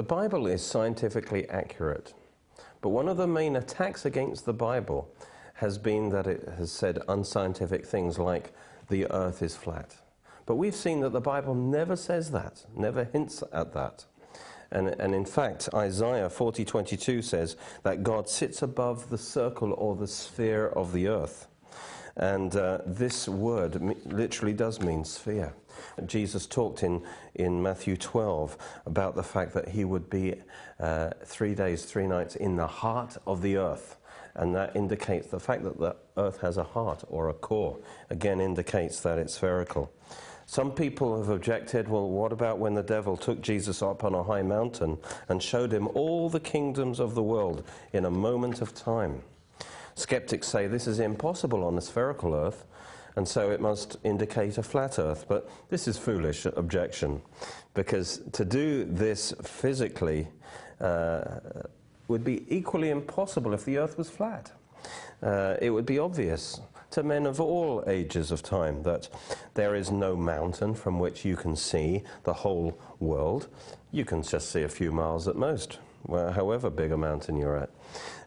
The Bible is scientifically accurate, but one of the main attacks against the Bible has been that it has said unscientific things like the earth is flat. But we've seen that the Bible never says that, never hints at that. And, and in fact, Isaiah 40:22 says that God sits above the circle or the sphere of the earth. And uh, this word literally does mean sphere. Jesus talked in, in Matthew 12 about the fact that he would be uh, three days, three nights in the heart of the earth. And that indicates the fact that the earth has a heart or a core, again, indicates that it's spherical. Some people have objected well, what about when the devil took Jesus up on a high mountain and showed him all the kingdoms of the world in a moment of time? Skeptics say this is impossible on a spherical earth, and so it must indicate a flat earth. But this is foolish objection, because to do this physically uh, would be equally impossible if the earth was flat. Uh, it would be obvious to men of all ages of time that there is no mountain from which you can see the whole world. You can just see a few miles at most, however big a mountain you're at.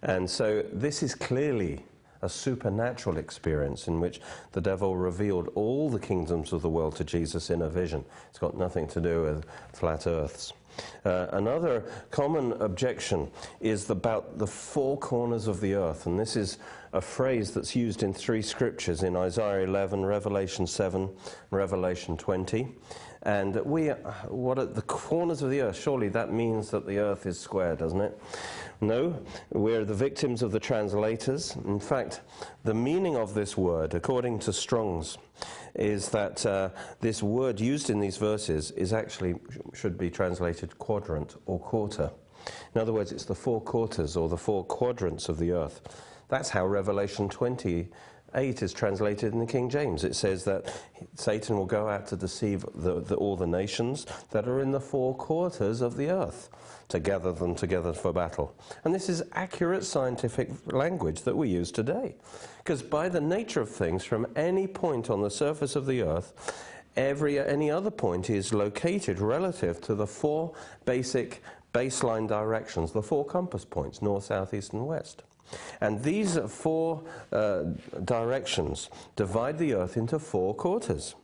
And so this is clearly a supernatural experience in which the devil revealed all the kingdoms of the world to Jesus in a vision. It's got nothing to do with flat earths. Uh, another common objection is about the four corners of the earth, and this is a phrase that's used in three scriptures in Isaiah 11, Revelation 7, Revelation 20. And we, what are the corners of the earth? Surely that means that the earth is square, doesn't it? No, we're the victims of the translators. In fact, the meaning of this word, according to Strong's, is that uh, this word used in these verses is actually should be translated quadrant or quarter. In other words, it's the four quarters or the four quadrants of the earth. That's how Revelation 28 is translated in the King James. It says that Satan will go out to deceive the, the, all the nations that are in the four quarters of the earth to gather them together for battle. And this is accurate scientific language that we use today. Because by the nature of things, from any point on the surface of the earth, every any other point is located relative to the four basic baseline directions, the four compass points, north, south, east, and west. And these four uh, directions divide the earth into four quarters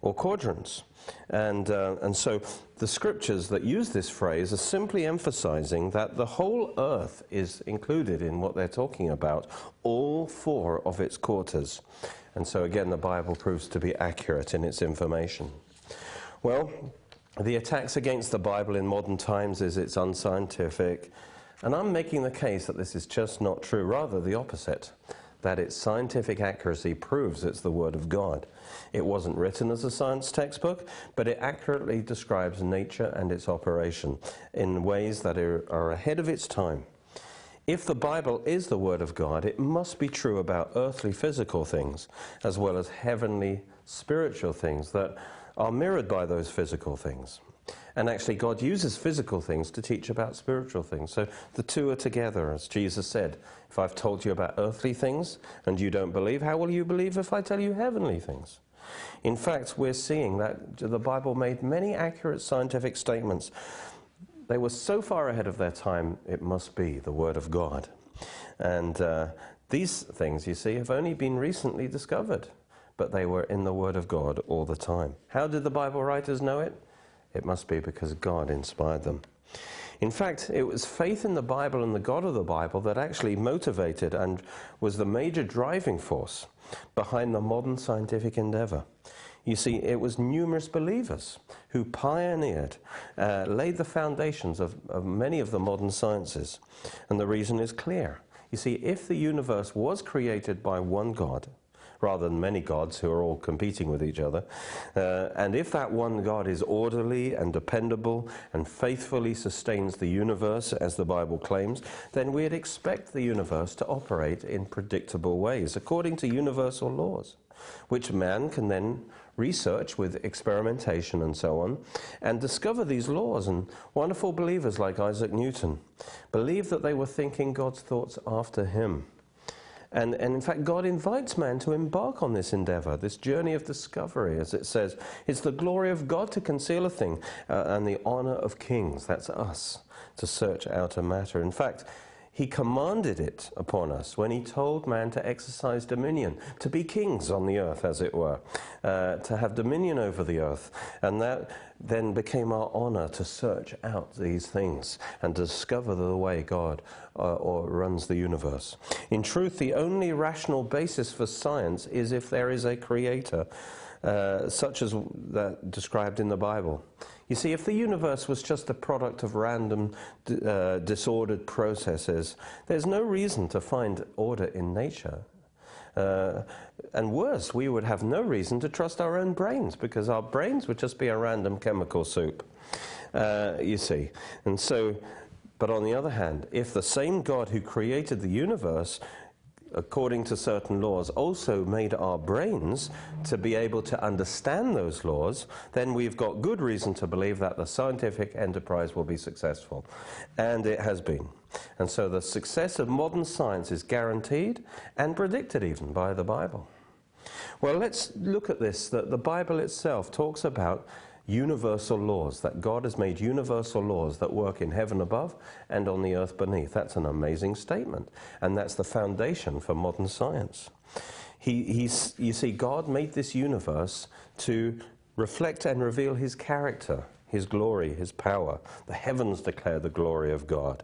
or quadrants. And, uh, and so the scriptures that use this phrase are simply emphasizing that the whole earth is included in what they're talking about, all four of its quarters. And so again, the Bible proves to be accurate in its information. Well, the attacks against the Bible in modern times is it's unscientific. And I'm making the case that this is just not true, rather the opposite that its scientific accuracy proves it's the Word of God. It wasn't written as a science textbook, but it accurately describes nature and its operation in ways that are, ahead of its time. If the Bible is the Word of God, it must be true about earthly physical things as well as heavenly spiritual things that are mirrored by those physical things. And actually, God uses physical things to teach about spiritual things. So the two are together, as Jesus said. If I've told you about earthly things and you don't believe, how will you believe if I tell you heavenly things? In fact, we're seeing that the Bible made many accurate scientific statements. They were so far ahead of their time, it must be the Word of God. And uh, these things, you see, have only been recently discovered, but they were in the Word of God all the time. How did the Bible writers know it? It must be because God inspired them. In fact, it was faith in the Bible and the God of the Bible that actually motivated and was the major driving force behind the modern scientific endeavor. You see, it was numerous believers who pioneered, uh, laid the foundations of, of many of the modern sciences. And the reason is clear. You see, if the universe was created by one God, rather than many gods who are all competing with each other. Uh, and if that one God is orderly and dependable and faithfully sustains the universe, as the Bible claims, then we'd expect the universe to operate in predictable ways, according to universal laws, which man can then research with experimentation and so on, and discover these laws. And wonderful believers like Isaac Newton believed that they were thinking God's thoughts after him. And, and in fact, God invites man to embark on this endeavor, this journey of discovery, as it says. It's the glory of God to conceal a thing, uh, and the honor of kings, that's us, to search out a matter. In fact, he commanded it upon us when he told man to exercise dominion, to be kings on the earth, as it were, uh, to have dominion over the earth. And that then became our honor to search out these things and discover the way God uh, or runs the universe. In truth, the only rational basis for science is if there is a creator, uh, such as that described in the Bible. You see, if the universe was just a product of random, uh, disordered processes, there's no reason to find order in nature. Uh, and worse, we would have no reason to trust our own brains because our brains would just be a random chemical soup. Uh, you see. And so, but on the other hand, if the same God who created the universe according to certain laws, also made our brains to be able to understand those laws, then we've got good reason to believe that the scientific enterprise will be successful. And it has been. And so the success of modern science is guaranteed and predicted even by the Bible. Well, let's look at this that the Bible itself talks about universal laws, that God has made universal laws that work in heaven above and on the earth beneath. That's an amazing statement. And that's the foundation for modern science. He, he's, you see, God made this universe to reflect and reveal his character, his glory, his power. The heavens declare the glory of God.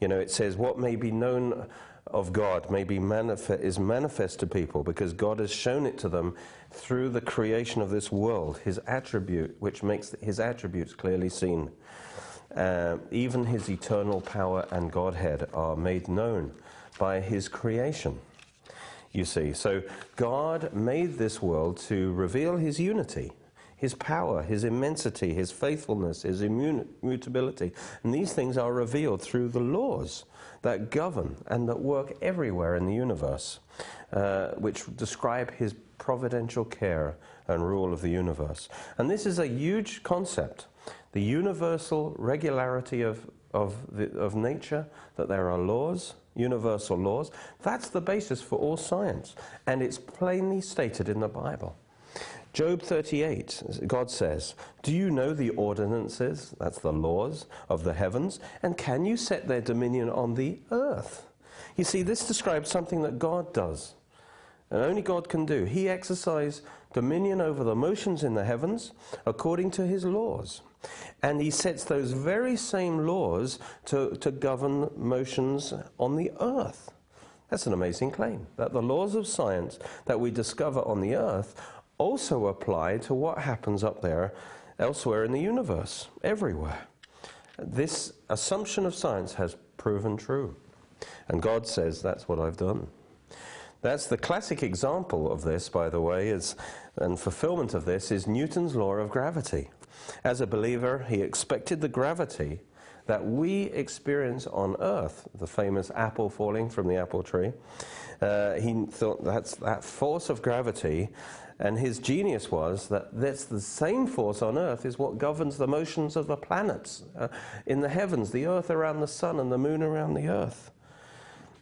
You know, it says, What may be known of God may be manifest, is manifest to people because God has shown it to them through the creation of this world, his attribute, which makes his attributes clearly seen. Uh, even his eternal power and Godhead are made known by his creation. You see, so God made this world to reveal his unity, his power, his immensity, his faithfulness, his immutability. And these things are revealed through the laws that govern and that work everywhere in the universe, uh, which describe his providential care and rule of the universe. And this is a huge concept the universal regularity of, of, the, of nature, that there are laws, universal laws. That's the basis for all science, and it's plainly stated in the Bible. Job 38, God says, Do you know the ordinances, that's the laws of the heavens, and can you set their dominion on the earth? You see, this describes something that God does and only God can do. He exercised dominion over the motions in the heavens according to his laws. And he sets those very same laws to, to govern motions on the earth. That's an amazing claim that the laws of science that we discover on the earth also apply to what happens up there elsewhere in the universe, everywhere. This assumption of science has proven true. And God says, That's what I've done. That's the classic example of this, by the way, is, and fulfillment of this is Newton's law of gravity. As a believer, he expected the gravity that we experience on Earth, the famous apple falling from the apple tree. Uh, he thought that's that force of gravity, and his genius was that that's the same force on Earth is what governs the motions of the planets uh, in the heavens, the Earth around the sun and the moon around the Earth.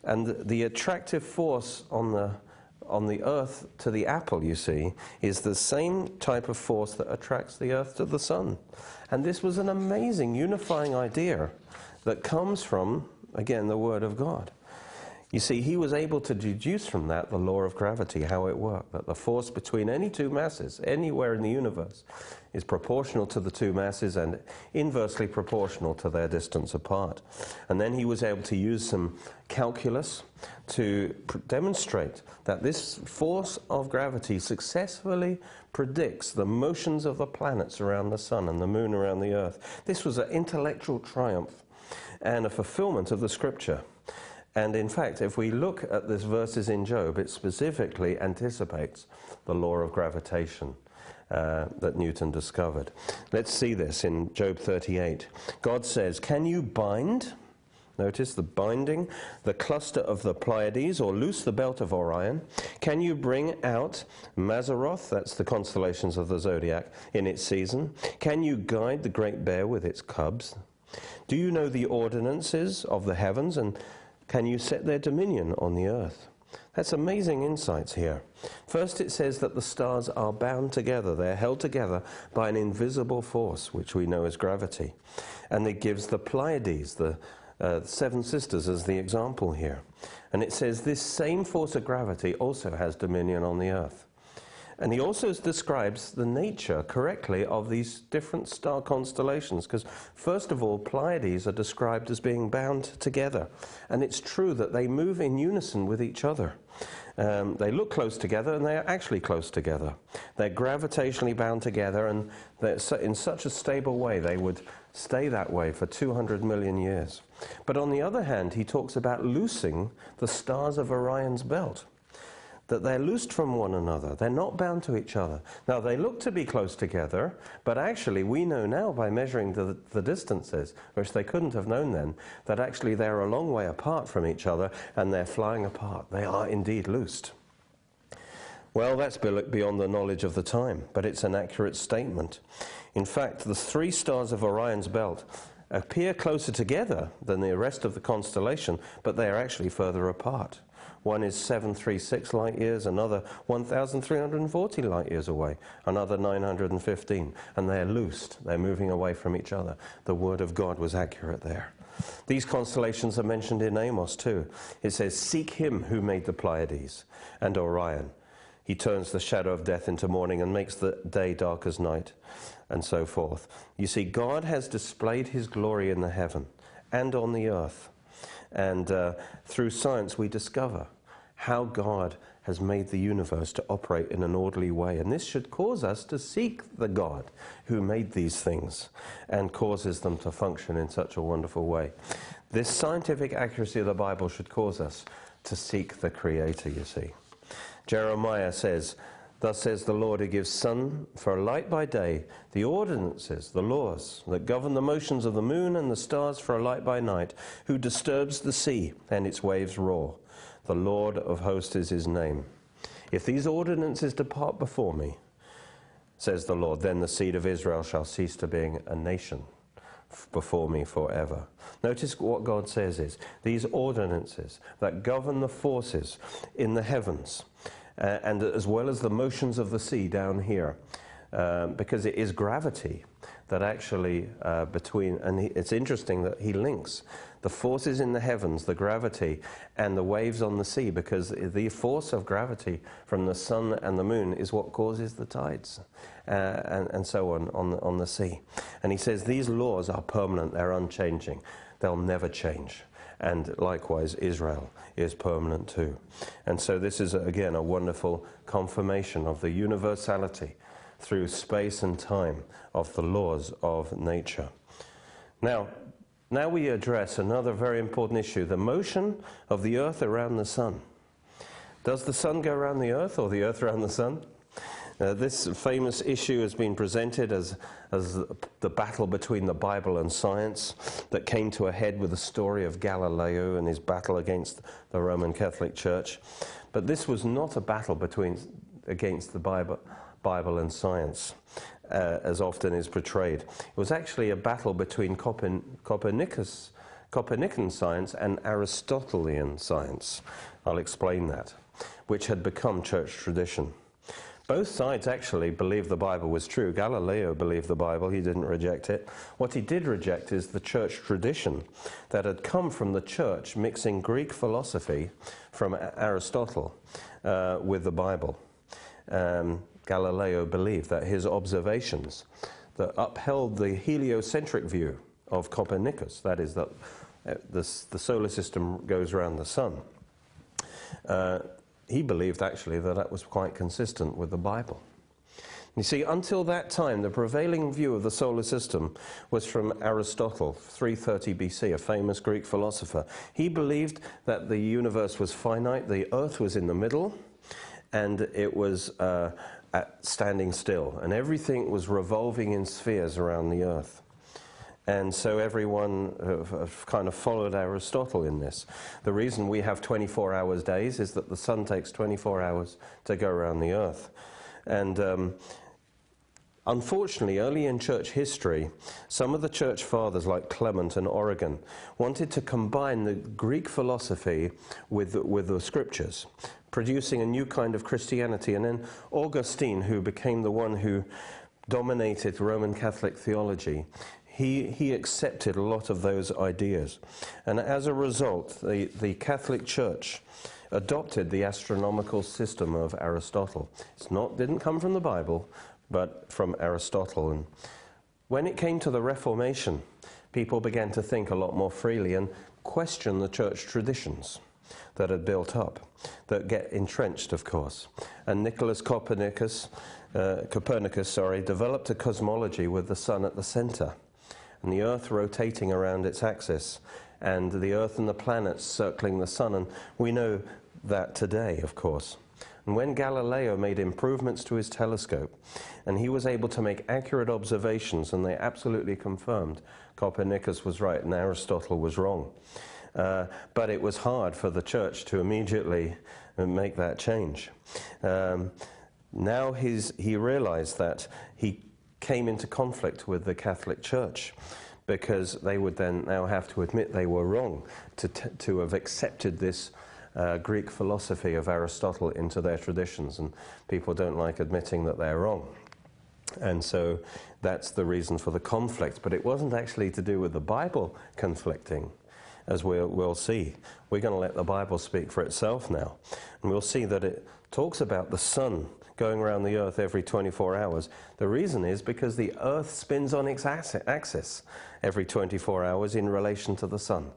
And the attractive force on the, on the earth to the apple, you see, is the same type of force that attracts the earth to the sun. And this was an amazing unifying idea that comes from, again, the Word of God. You see, he was able to deduce from that the law of gravity, how it worked, that the force between any two masses, anywhere in the universe, is proportional to the two masses and inversely proportional to their distance apart. And then he was able to use some calculus to demonstrate that this force of gravity successfully predicts the motions of the planets around the sun and the moon around the earth. This was an intellectual triumph and a fulfillment of the scripture. And in fact, if we look at these verses in Job, it specifically anticipates the law of gravitation. Uh, that Newton discovered. Let's see this in Job 38. God says, Can you bind? Notice the binding, the cluster of the Pleiades, or loose the belt of Orion. Can you bring out Mazzaroth, that's the constellations of the zodiac, in its season? Can you guide the great bear with its cubs? Do you know the ordinances of the heavens and can you set their dominion on the earth? That's amazing insights here. First, it says that the stars are bound together. They're held together by an invisible force, which we know as gravity. And it gives the Pleiades, the uh, seven sisters, as the example here. And it says this same force of gravity also has dominion on the earth. And he also describes the nature correctly of these different star constellations. Because, first of all, Pleiades are described as being bound together. And it's true that they move in unison with each other. Um, they look close together, and they are actually close together. They're gravitationally bound together, and in such a stable way they would stay that way for 200 million years. But on the other hand, he talks about loosing the stars of Orion's belt that they're loosed from one another. They're not bound to each other. Now, they look to be close together, but actually, we know now by measuring the, the distances, which they couldn't have known then, that actually they're a long way apart from each other and they're flying apart. They are indeed loosed. Well, that's beyond the knowledge of the time, but it's an accurate statement. In fact, the three stars of Orion's belt appear closer together than the rest of the constellation, but they are actually further apart. One is 736 light years, another 1,340 light years away, another 915. And they're loosed, they're moving away from each other. The word of God was accurate there. These constellations are mentioned in Amos too. It says, Seek him who made the Pleiades and Orion. He turns the shadow of death into morning and makes the day dark as night, and so forth. You see, God has displayed his glory in the heaven and on the earth. And uh, through science, we discover how God has made the universe to operate in an orderly way. And this should cause us to seek the God who made these things and causes them to function in such a wonderful way. This scientific accuracy of the Bible should cause us to seek the Creator, you see. Jeremiah says, Thus says the Lord, who gives sun for a light by day, the ordinances, the laws that govern the motions of the moon and the stars for a light by night, who disturbs the sea and its waves roar. The Lord of hosts is his name. If these ordinances depart before me, says the Lord, then the seed of Israel shall cease to being a nation before me forever. Notice what God says is these ordinances that govern the forces in the heavens uh, and as well as the motions of the sea down here, uh, because it is gravity that actually uh, between, and he, it's interesting that he links the forces in the heavens, the gravity, and the waves on the sea, because the force of gravity from the sun and the moon is what causes the tides uh, and, and so on on on the sea. And he says these laws are permanent, they're unchanging, they'll never change. And likewise, Israel is permanent too. And so, this is again a wonderful confirmation of the universality through space and time of the laws of nature. Now, now we address another very important issue the motion of the earth around the sun. Does the sun go around the earth or the earth around the sun? Uh, this famous issue has been presented as, as the battle between the Bible and science that came to a head with the story of Galileo and his battle against the Roman Catholic Church. But this was not a battle between, against the Bible, Bible and science, uh, as often is portrayed. It was actually a battle between Copernicus, Copernican science and Aristotelian science. I'll explain that, which had become church tradition. Both sides actually believed the Bible was true. Galileo believed the Bible, he didn't reject it. What he did reject is the church tradition that had come from the church, mixing Greek philosophy from Aristotle uh, with the Bible. Um, Galileo believed that his observations that upheld the heliocentric view of Copernicus, that is, that uh, the solar system goes around the sun. Uh, he believed actually that that was quite consistent with the Bible. You see, until that time, the prevailing view of the solar system was from Aristotle, 330 BC, a famous Greek philosopher. He believed that the universe was finite, the earth was in the middle, and it was uh, standing still, and everything was revolving in spheres around the earth. And so everyone have kind of followed Aristotle in this. The reason we have 24 hours days is that the sun takes 24 hours to go around the earth. And um, Unfortunately, early in church history, some of the church fathers, like Clement and Origen, wanted to combine the Greek philosophy with, with the scriptures, producing a new kind of Christianity. And then Augustine, who became the one who dominated Roman Catholic theology, he, he accepted a lot of those ideas. And as a result, the, the Catholic Church adopted the astronomical system of Aristotle. It's not, didn't come from the Bible, but from Aristotle. And when it came to the Reformation, people began to think a lot more freely and question the church traditions that had built up, that get entrenched, of course. And Nicholas Copernicus, uh, Copernicus, sorry, developed a cosmology with the sun at the center and the Earth rotating around its axis, and the Earth and the planets circling the sun. And we know that today, of course. And when Galileo made improvements to his telescope, and he was able to make accurate observations, and they absolutely confirmed Copernicus was right and Aristotle was wrong. Uh, but it was hard for the church to immediately make that change. Um, now he realized that he came into conflict with the Catholic Church because they would then now have to admit they were wrong to, to have accepted this uh, Greek philosophy of Aristotle into their traditions, and people don't like admitting that they're wrong. And so that's the reason for the conflict. But it wasn't actually to do with the Bible conflicting, as we'll, we'll see. We're going to let the Bible speak for itself now. And we'll see that it talks about the sun going around the earth every 24 hours. The reason is because the earth spins on its axis every 24 hours in relation to the sun,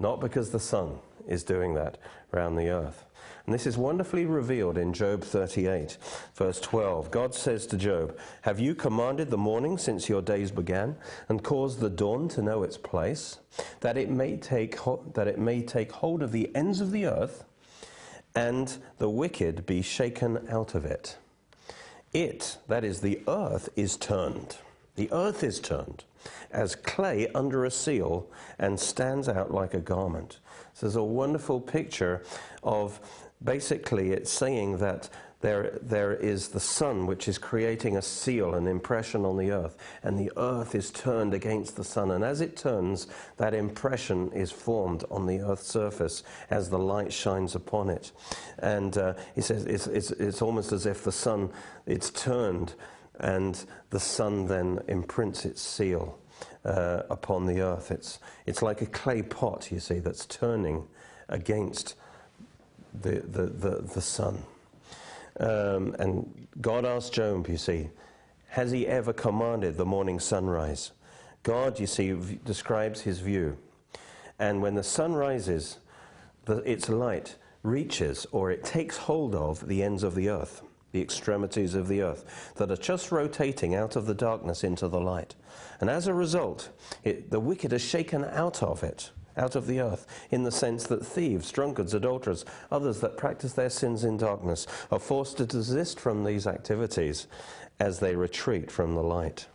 not because the sun is doing that around the earth. And this is wonderfully revealed in Job 38, verse 12. God says to Job, Have you commanded the morning since your days began, and caused the dawn to know its place, that it may take, that it may take hold of the ends of the earth? and the wicked be shaken out of it. It, that is, the earth, is turned. The earth is turned as clay under a seal and stands out like a garment. So there's a wonderful picture of basically it's saying that there, there is the sun, which is creating a seal, an impression on the earth, and the earth is turned against the sun. And as it turns, that impression is formed on the earth's surface as the light shines upon it. And uh, he says it's, it's, it's almost as if the sun, it's turned, and the sun then imprints its seal. Uh, upon the earth. It's, it's like a clay pot, you see, that's turning against the, the, the, the sun. Um, and God asked Job, you see, has he ever commanded the morning sunrise? God, you see, v- describes his view. And when the sun rises, the, its light reaches or it takes hold of the ends of the earth, the extremities of the earth, that are just rotating out of the darkness into the light. And as a result, it, the wicked are shaken out of it out of the earth, in the sense that thieves, drunkards, adulterers, others that practice their sins in darkness, are forced to desist from these activities as they retreat from the light.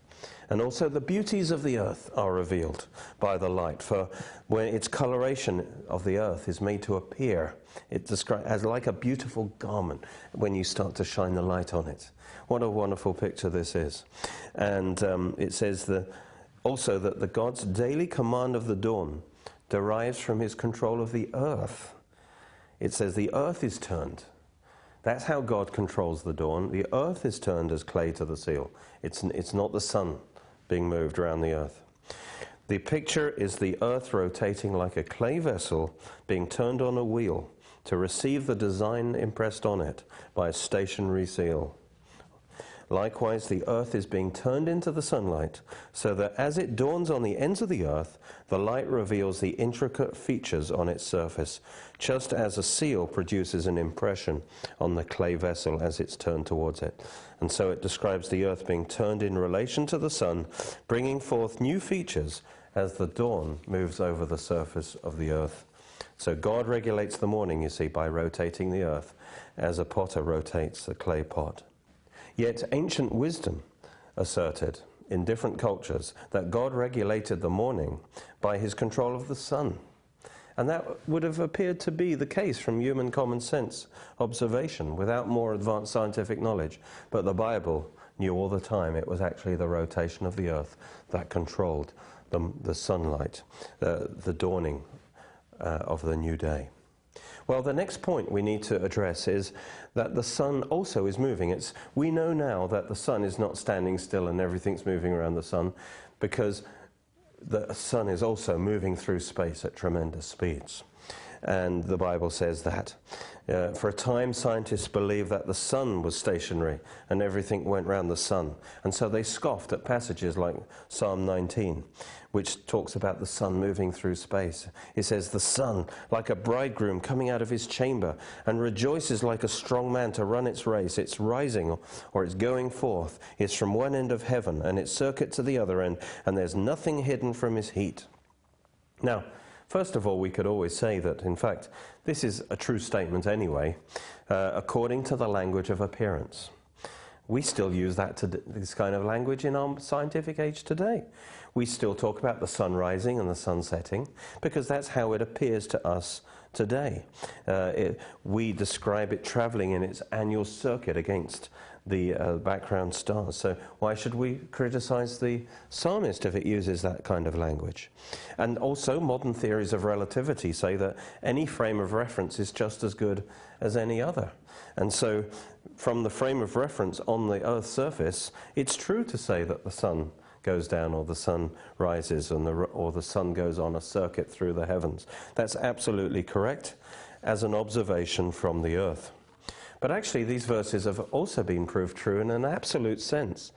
And also the beauties of the earth are revealed by the light, for when its coloration of the earth is made to appear, it describes as like a beautiful garment when you start to shine the light on it. What a wonderful picture this is. And um, it says the, also that the God's daily command of the dawn derives from his control of the earth. It says the earth is turned. That's how God controls the dawn. The earth is turned as clay to the seal. It's, it's not the sun being moved around the earth. The picture is the earth rotating like a clay vessel being turned on a wheel to receive the design impressed on it by a stationary seal. Likewise, the earth is being turned into the sunlight, so that as it dawns on the ends of the earth, the light reveals the intricate features on its surface, just as a seal produces an impression on the clay vessel as it's turned towards it. And so it describes the earth being turned in relation to the sun, bringing forth new features as the dawn moves over the surface of the earth. So God regulates the morning, you see, by rotating the earth, as a potter rotates the clay pot. Yet ancient wisdom asserted in different cultures that God regulated the morning by his control of the sun. And that would have appeared to be the case from human common sense observation without more advanced scientific knowledge. But the Bible knew all the time it was actually the rotation of the earth that controlled the, the sunlight, uh, the dawning uh, of the new day. Well, the next point we need to address is that the sun also is moving. It's, we know now that the sun is not standing still and everything's moving around the sun because the sun is also moving through space at tremendous speeds and the Bible says that. Uh, for a time, scientists believed that the sun was stationary and everything went round the sun. And so they scoffed at passages like Psalm 19, which talks about the sun moving through space. It says, The sun, like a bridegroom coming out of his chamber, and rejoices like a strong man to run its race. It's rising or it's going forth. It's from one end of heaven and its circuit to the other end, and there's nothing hidden from his heat. Now, First of all, we could always say that, in fact, this is a true statement anyway, uh, according to the language of appearance. We still use that to this kind of language in our scientific age today. We still talk about the sun rising and the sun setting because that's how it appears to us today. Uh, it, we describe it traveling in its annual circuit against the uh, background stars. So why should we criticize the psalmist if it uses that kind of language? And also, modern theories of relativity say that any frame of reference is just as good as any other. And so, from the frame of reference on the Earth's surface, it's true to say that the sun goes down or the sun rises and the, or the sun goes on a circuit through the heavens. That's absolutely correct as an observation from the earth. But actually, these verses have also been proved true in an absolute sense.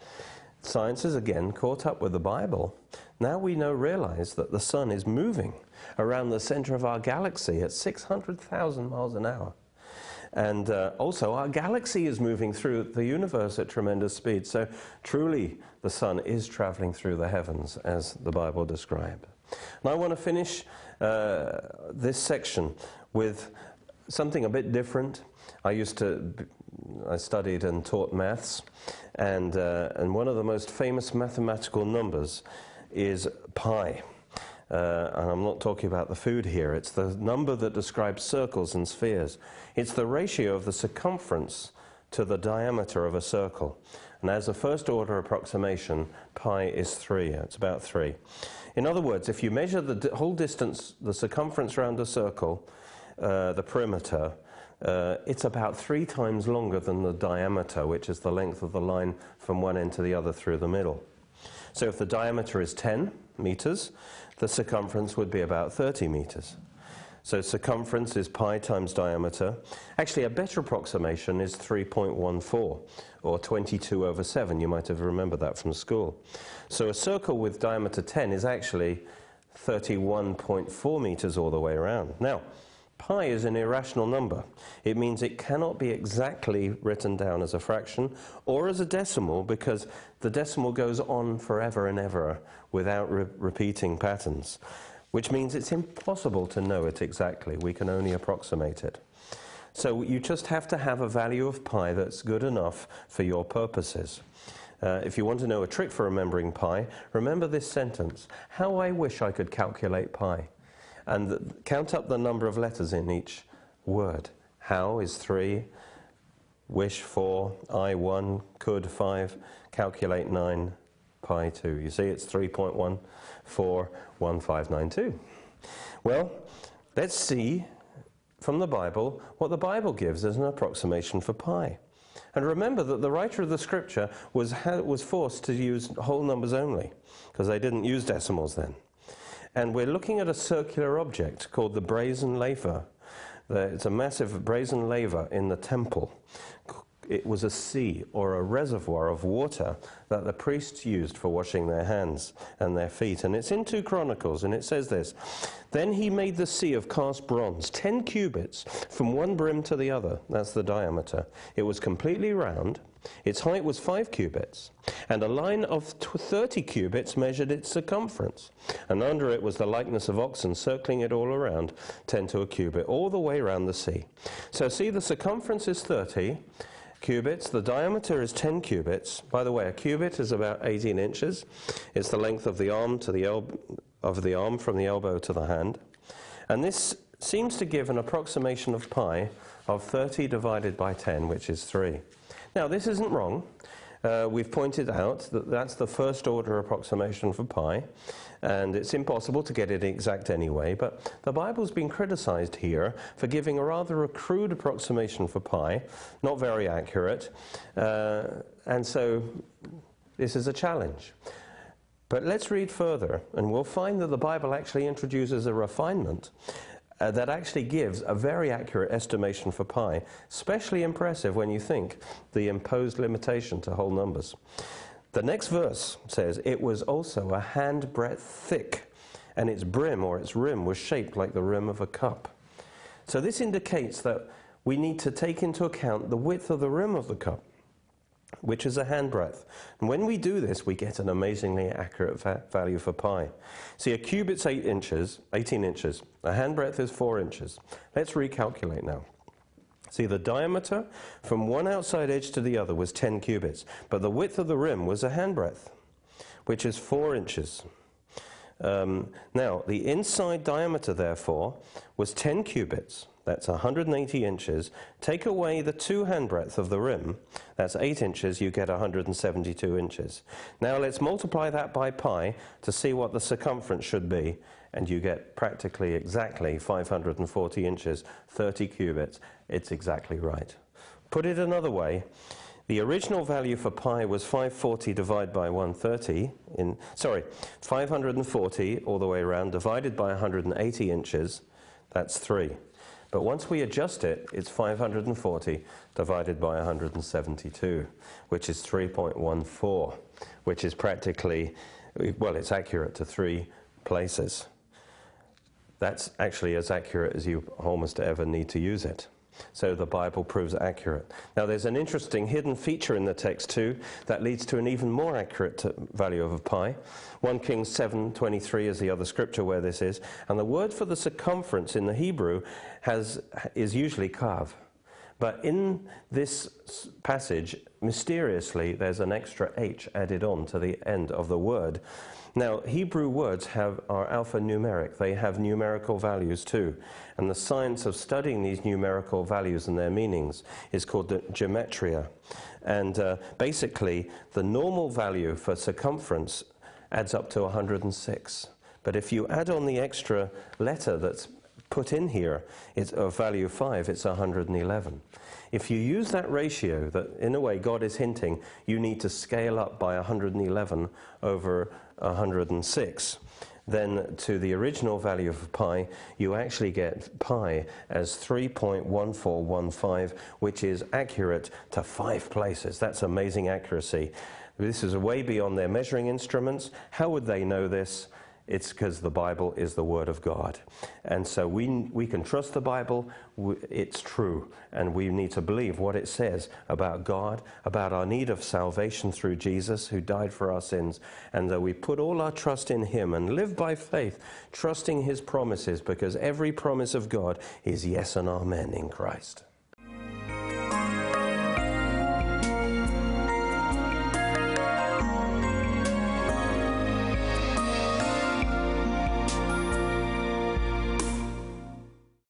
Science has again caught up with the Bible. Now we know, realize that the sun is moving around the center of our galaxy at 600,000 miles an hour. And uh, also, our galaxy is moving through the universe at tremendous speed. So, truly, the sun is traveling through the heavens, as the Bible describes. And I want to finish uh, this section with something a bit different. I used to, I studied and taught maths, and, uh, and one of the most famous mathematical numbers is pi. Uh, and I'm not talking about the food here, it's the number that describes circles and spheres. It's the ratio of the circumference to the diameter of a circle. And as a first order approximation, pi is 3. It's about 3. In other words, if you measure the whole distance, the circumference around a circle, uh, the perimeter, uh, it's about three times longer than the diameter, which is the length of the line from one end to the other through the middle. So if the diameter is 10 meters, the circumference would be about 30 meters. So circumference is pi times diameter. Actually, a better approximation is 3.14, or 22 over 7. You might have remembered that from school. So a circle with diameter 10 is actually 31.4 meters all the way around. Now, Pi is an irrational number. It means it cannot be exactly written down as a fraction or as a decimal because the decimal goes on forever and ever without re- repeating patterns, which means it's impossible to know it exactly. We can only approximate it. So you just have to have a value of pi that's good enough for your purposes. Uh, if you want to know a trick for remembering pi, remember this sentence How I wish I could calculate pi and count up the number of letters in each word. How is three, wish four, I one, could five, calculate nine, pi two. You see, it's 3.141592. Well, let's see from the Bible what the Bible gives as an approximation for pi. And remember that the writer of the scripture was, was forced to use whole numbers only, because they didn't use decimals then. And we're looking at a circular object called the brazen laver. It's a massive brazen laver in the temple. It was a sea or a reservoir of water that the priests used for washing their hands and their feet. And it's in 2 Chronicles, and it says this Then he made the sea of cast bronze, 10 cubits from one brim to the other. That's the diameter. It was completely round its height was five cubits, and a line of 30 cubits measured its circumference. And under it was the likeness of oxen circling it all around, 10 to a cubit, all the way around the sea. So see, the circumference is 30 cubits, the diameter is 10 cubits. By the way, a cubit is about 18 inches. It's the length of the arm to the elbow, of the arm from the elbow to the hand. And this seems to give an approximation of pi of 30 divided by 10, which is 3. Now, this isn't wrong. uh, we've pointed out that that's the first order approximation for pi, and it's impossible to get it exact anyway, but the Bible's been criticized here for giving a rather a crude approximation for pi, not very accurate, uh, and so this is a challenge. But let's read further, and we'll find that the Bible actually introduces a refinement uh, that actually gives a very accurate estimation for pi, especially impressive when you think the imposed limitation to whole numbers. The next verse says, It was also a handbreadth thick, and its brim or its rim was shaped like the rim of a cup. So this indicates that we need to take into account the width of the rim of the cup which is a handbreadth. And when we do this, we get an amazingly accurate va- value for pi. See, a cubit's 8 inches, 18 inches. A handbreadth is 4 inches. Let's recalculate now. See, the diameter from one outside edge to the other was 10 cubits, but the width of the rim was a handbreadth, which is 4 inches. Um, now, the inside diameter, therefore, was 10 cubits. That's 180 inches. Take away the two handbreadth of the rim. That's 8 inches. You get 172 inches. Now let's multiply that by pi to see what the circumference should be. And you get practically exactly 540 inches, 30 cubits. It's exactly right. Put it another way. The original value for pi was 540 divided by 130, in, sorry, 540 all the way around divided by 180 inches, that's 3. But once we adjust it, it's 540 divided by 172, which is 3.14, which is practically, well, it's accurate to three places. That's actually as accurate as you almost ever need to use it. So the Bible proves accurate. Now, there's an interesting hidden feature in the text too that leads to an even more accurate value of a pi. 1 Kings 7:23 is the other scripture where this is, and the word for the circumference in the Hebrew has, is usually kav. But in this passage, mysteriously, there's an extra h added on to the end of the word. Now, Hebrew words have, are alphanumeric. They have numerical values too. And the science of studying these numerical values and their meanings is called the gematria. And uh, basically, the normal value for circumference adds up to 106. But if you add on the extra letter that's put in here, it's a value 5, it's 111. If you use that ratio, that in a way God is hinting you need to scale up by 111 over 106, then to the original value of pi, you actually get pi as 3.1415, which is accurate to five places. That's amazing accuracy. This is way beyond their measuring instruments. How would they know this? It's because the Bible is the Word of God. And so we, we can trust the Bible, it's true. And we need to believe what it says about God, about our need of salvation through Jesus, who died for our sins. And that we put all our trust in Him and live by faith, trusting His promises, because every promise of God is yes and amen in Christ.